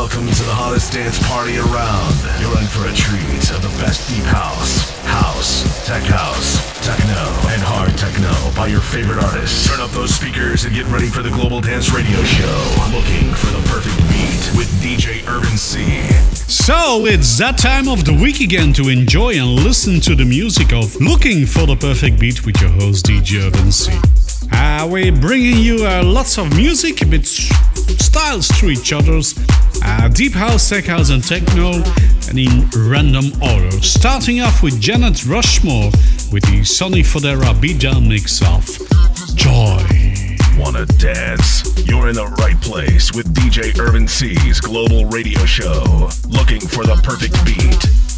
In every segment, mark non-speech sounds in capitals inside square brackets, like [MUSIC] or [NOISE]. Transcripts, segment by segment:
Welcome to the hottest dance party around. You're in for a treat of the best deep house, house, tech house, techno, and hard techno by your favorite artists. Turn up those speakers and get ready for the Global Dance Radio Show. Looking for the perfect beat with DJ Urban C. So it's that time of the week again to enjoy and listen to the music of Looking for the Perfect Beat with your host DJ Urban C. Uh, we're bringing you uh, lots of music, bit styles to each other's, uh, deep house, tech house, and techno, and in random order. Starting off with Janet Rushmore with the Sonny Fodera beatdown mix of Joy. Wanna dance? You're in the right place with DJ Urban C's global radio show. Looking for the perfect beat.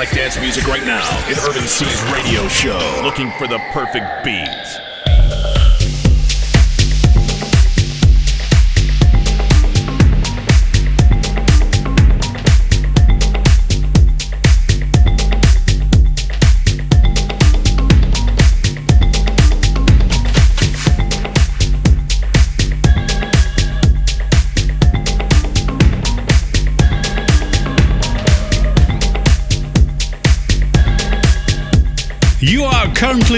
Electronic dance music right now in Urban C's radio show. Looking for the perfect beat.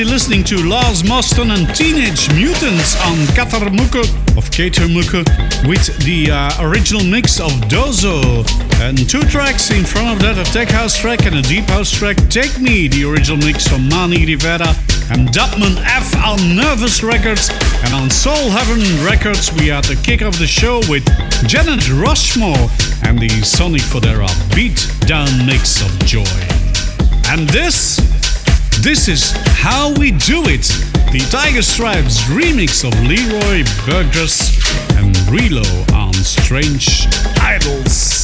Currently listening to Lars Moston and Teenage Mutants on Kattermukke of Kattermukke with the uh, original mix of Dozo. And two tracks in front of that, a tech house track and a deep house track. Take Me, the original mix from Mani Rivera and Dubman F on Nervous Records. And on Soul Heaven Records, we had the kick of the show with Janet Rushmore and the Sonny Fodera beat down mix of Joy. And this this is How We Do It, the Tiger Stripes remix of Leroy Burgess and Relo on Strange Idols.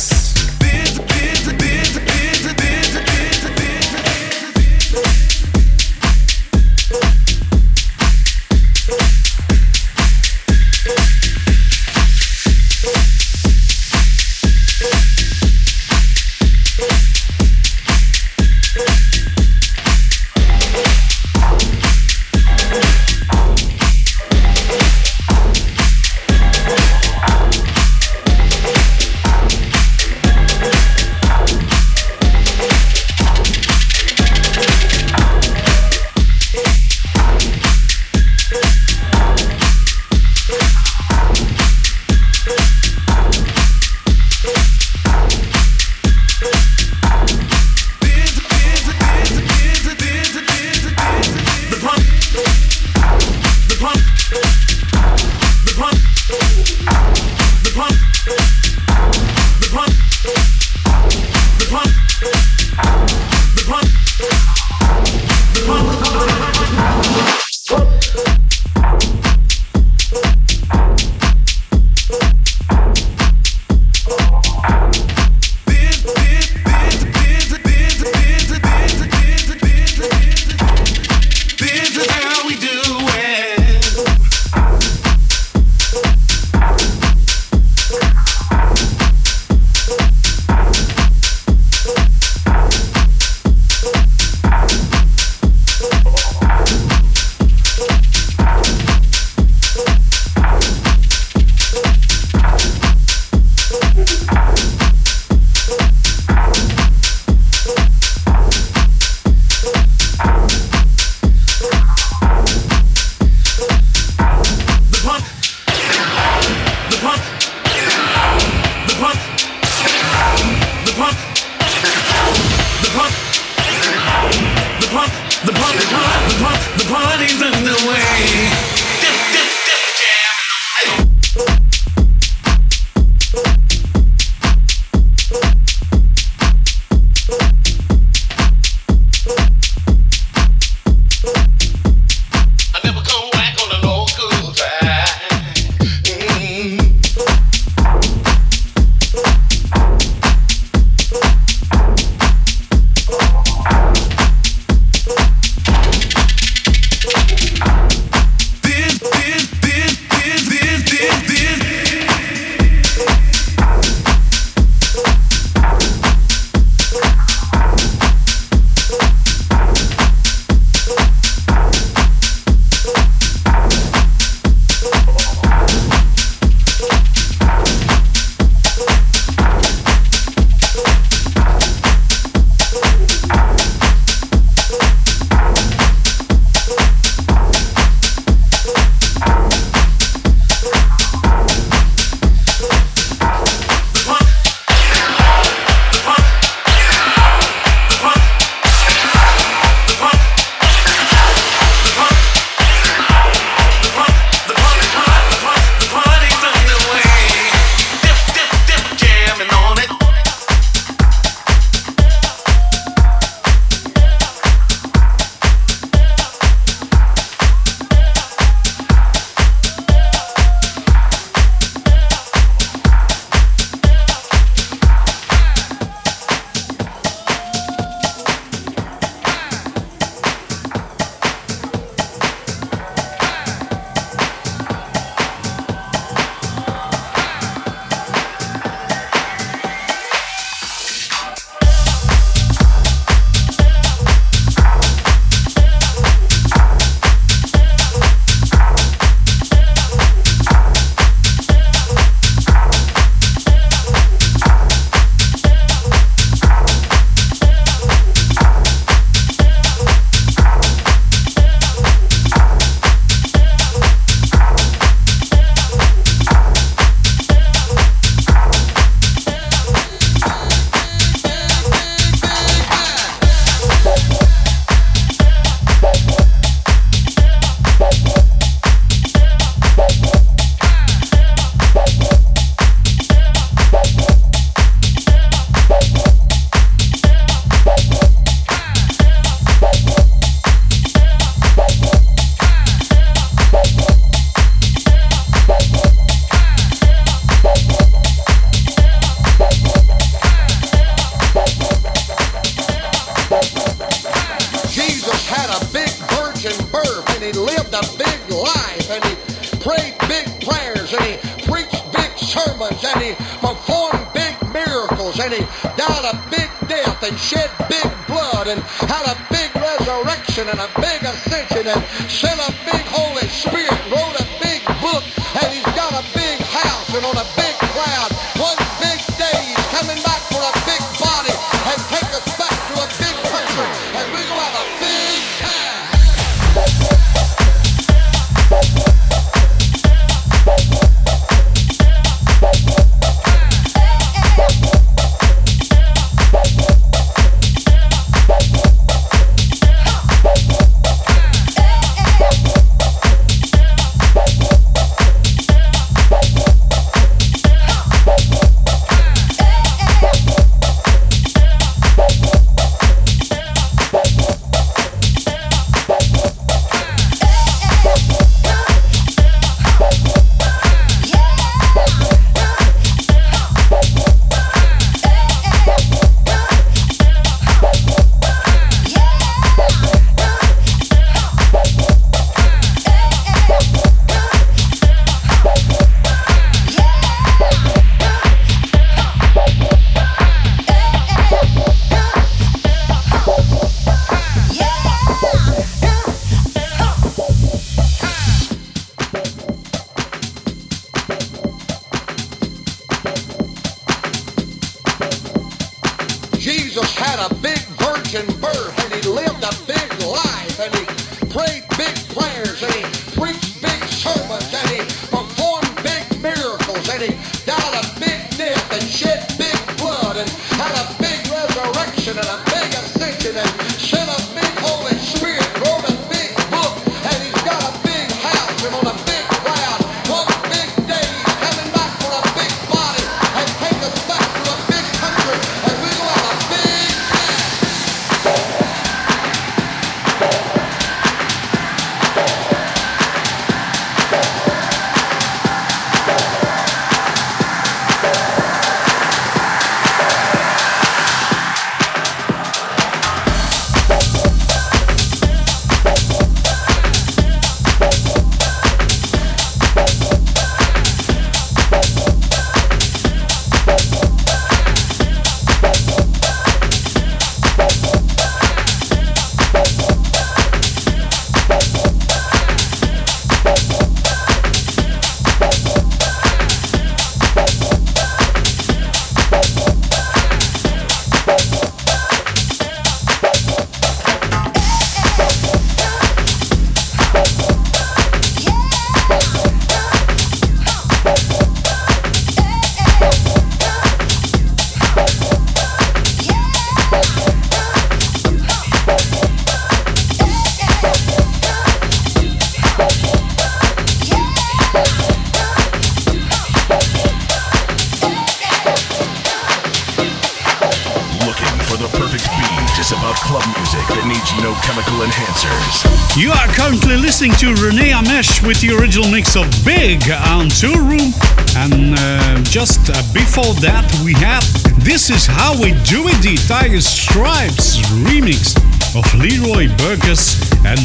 that needs no chemical enhancers. You are currently listening to Rene Amesh with the original mix of Big on Toolroom. And uh, just uh, before that, we have This Is How We Do It, the Tiger Stripes remix of Leroy Burgess and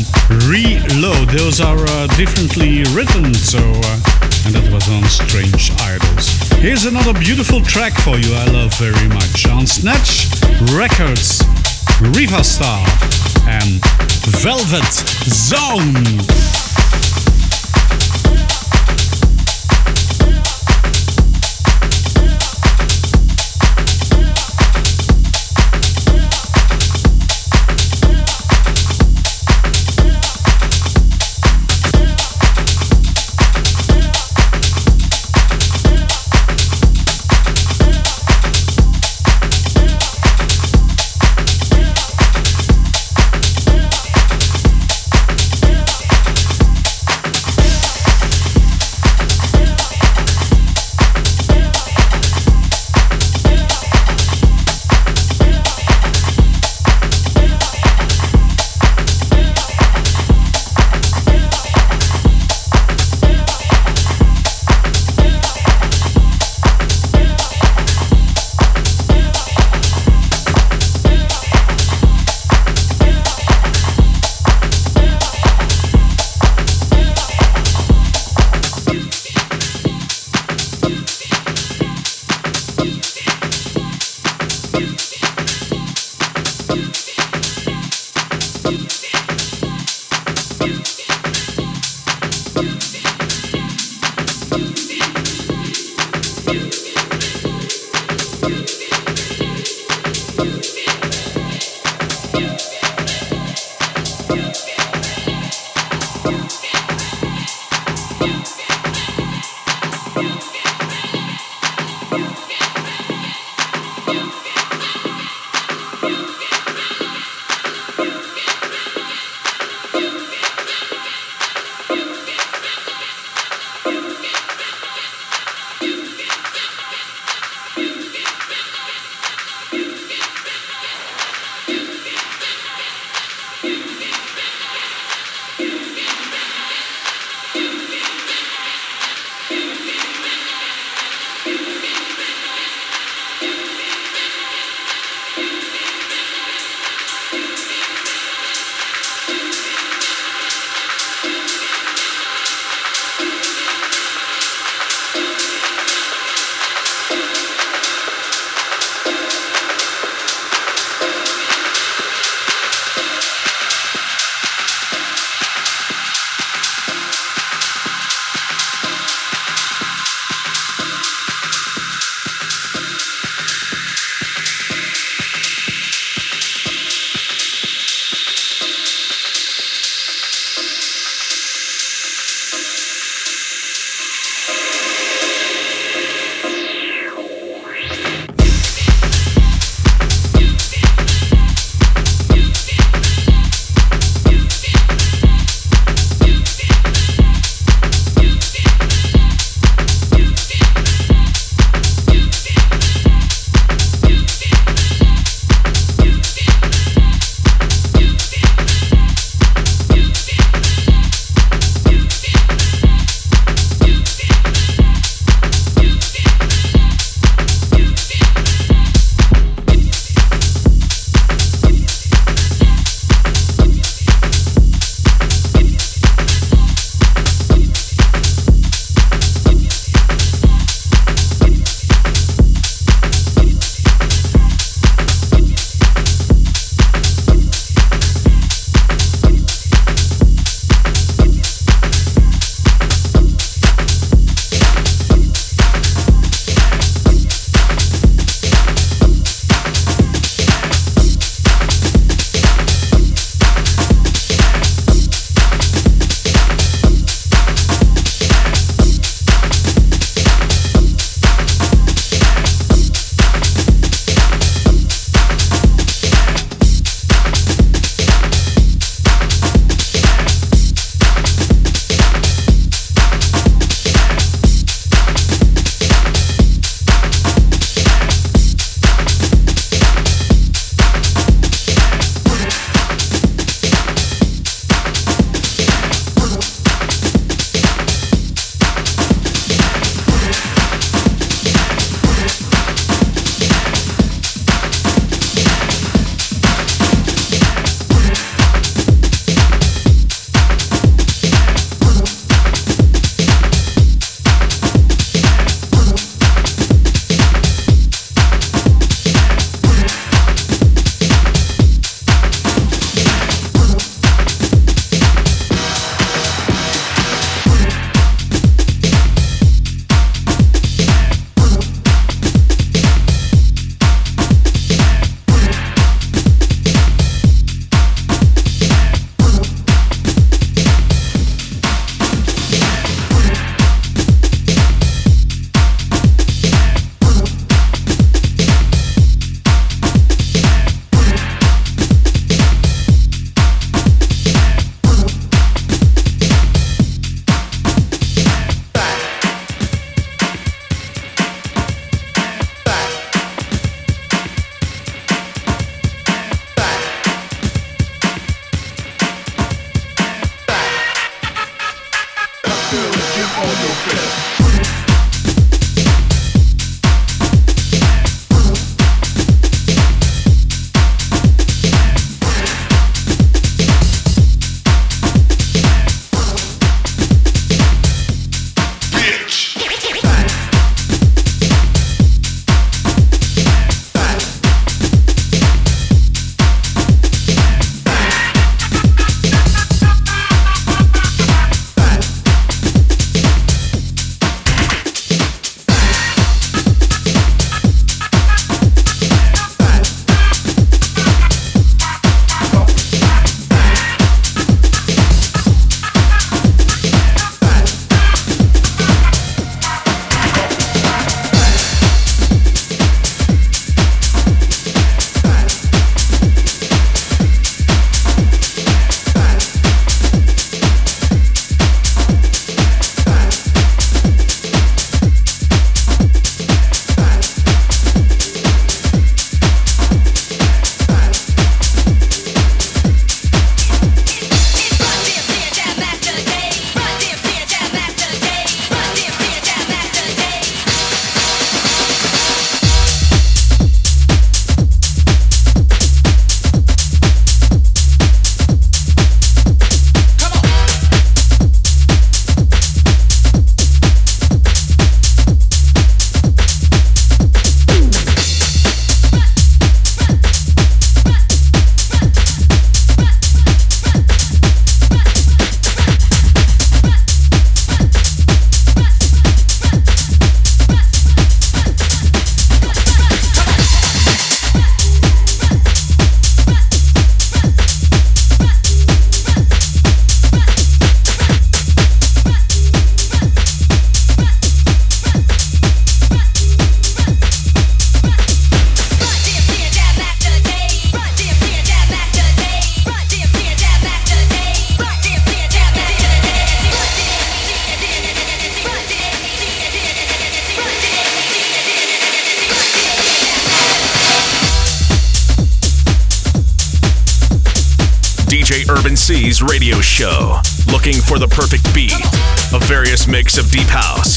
Reload. Those are uh, differently written, so. Uh, and that was on Strange Idols. Here's another beautiful track for you I love very much on Snatch Records. Riva Starr and Velvet Zone. For the perfect beat. A various mix of deep house,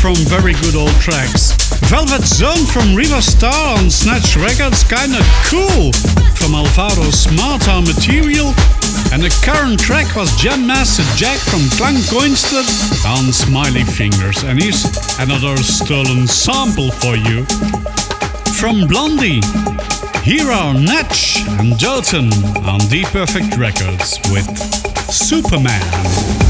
from very good old tracks. Velvet Zone from Riva Starr on Snatch Records, kinda cool, from Alvaro Smarter Material. And the current track was Jam Master Jack from Klangkuenstler on Smiley Fingers. And here's another stolen sample for you. From Blondie, here are Natch and Dalton on The Perfect Records with Superman.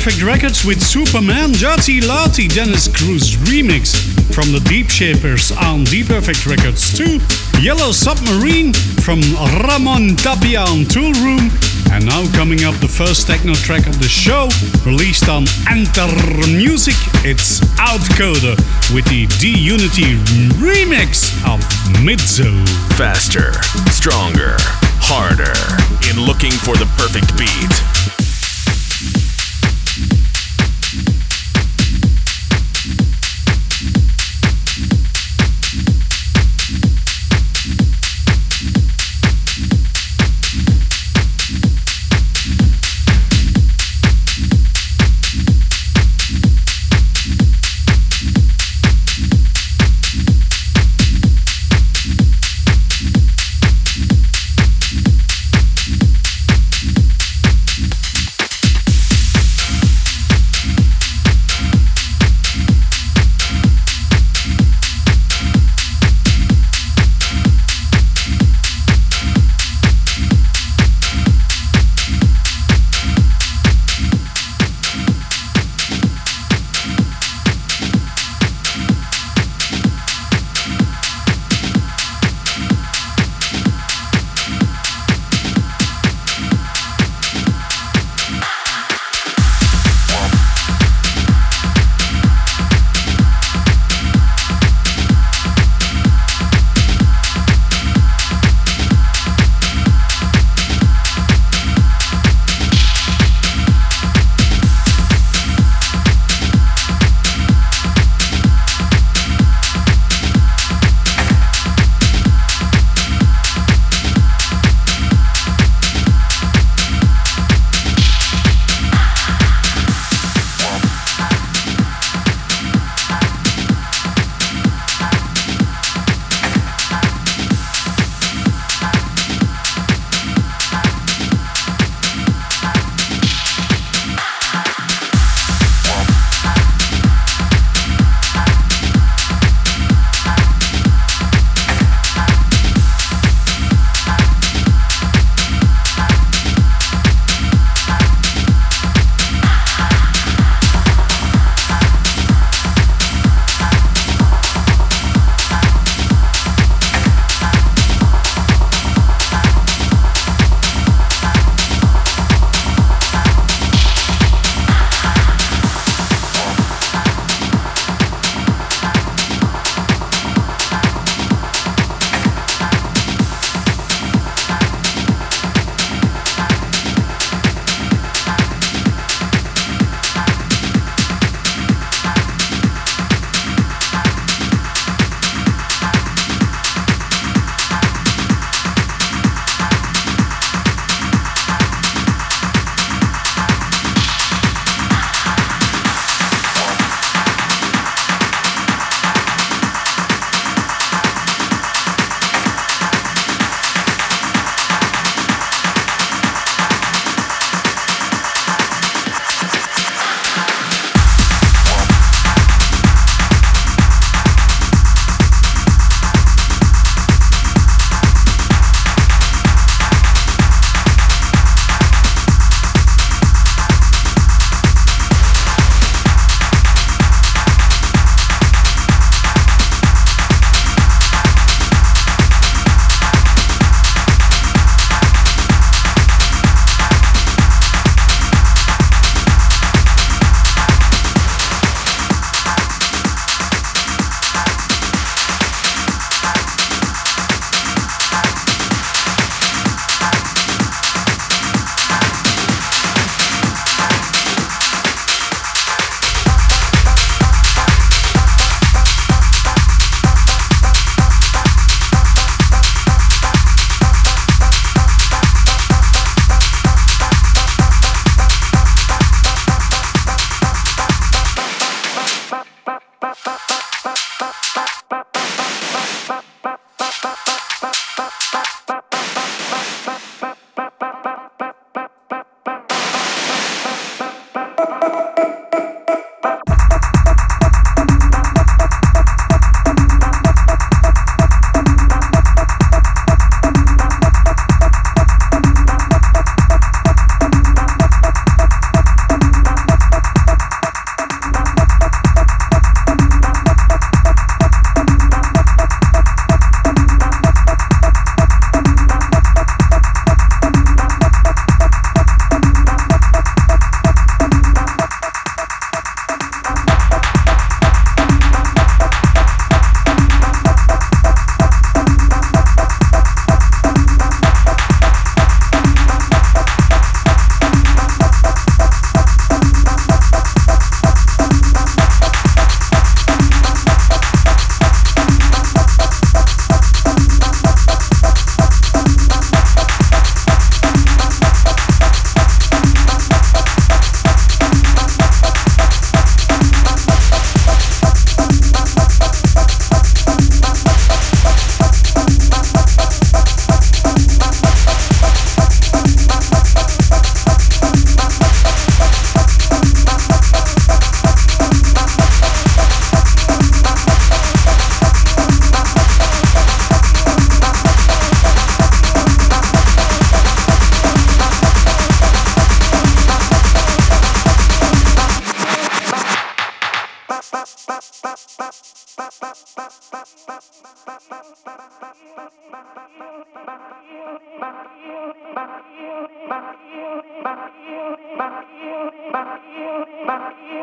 Perfect Records with Superman Jati Lati Dennis Cruz remix from the Deep Shapers on Deep Perfect Records 2. Yellow Submarine from Ramon Tapia on Toolroom. And now coming up the first techno track of the show, released on Enter Music. It's Outcoder with the D Unity remix of Midzo. Faster, stronger, harder in looking for the perfect beat.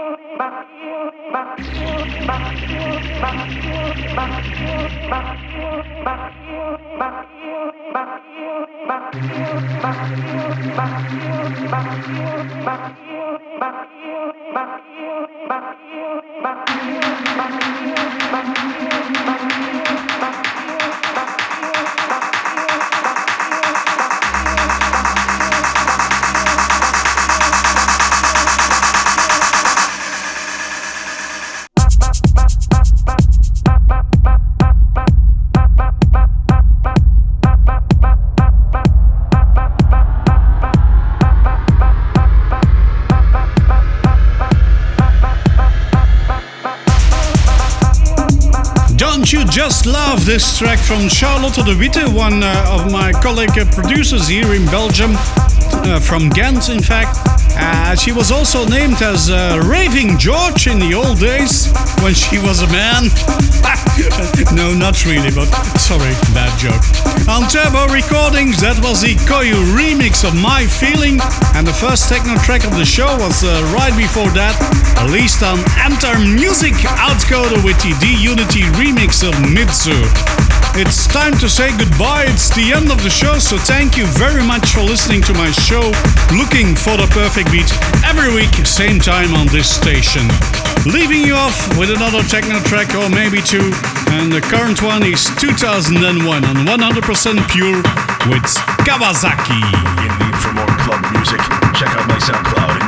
Just love this track from Charlotte de Witte, one uh, of my colleague uh, producers here in Belgium, uh, from Ghent, in fact. Uh, she was also named as uh, Raving George in the old days when she was a man. [LAUGHS] no, not really, but sorry, bad joke. On Turbo Recordings, that was the Koyu remix of My Feeling, and the first techno track of the show was uh, right before that, released on Enter Music Outcoder with the D Unity remix of Mitsu. It's time to say goodbye. It's the end of the show, so thank you very much for listening to my show, Looking for the Perfect Beat, every week, same time on this station. Leaving you off with another techno track or maybe two, and the current one is 2001 on 100% Pure with Kawasaki. In need for more club music? Check out my SoundCloud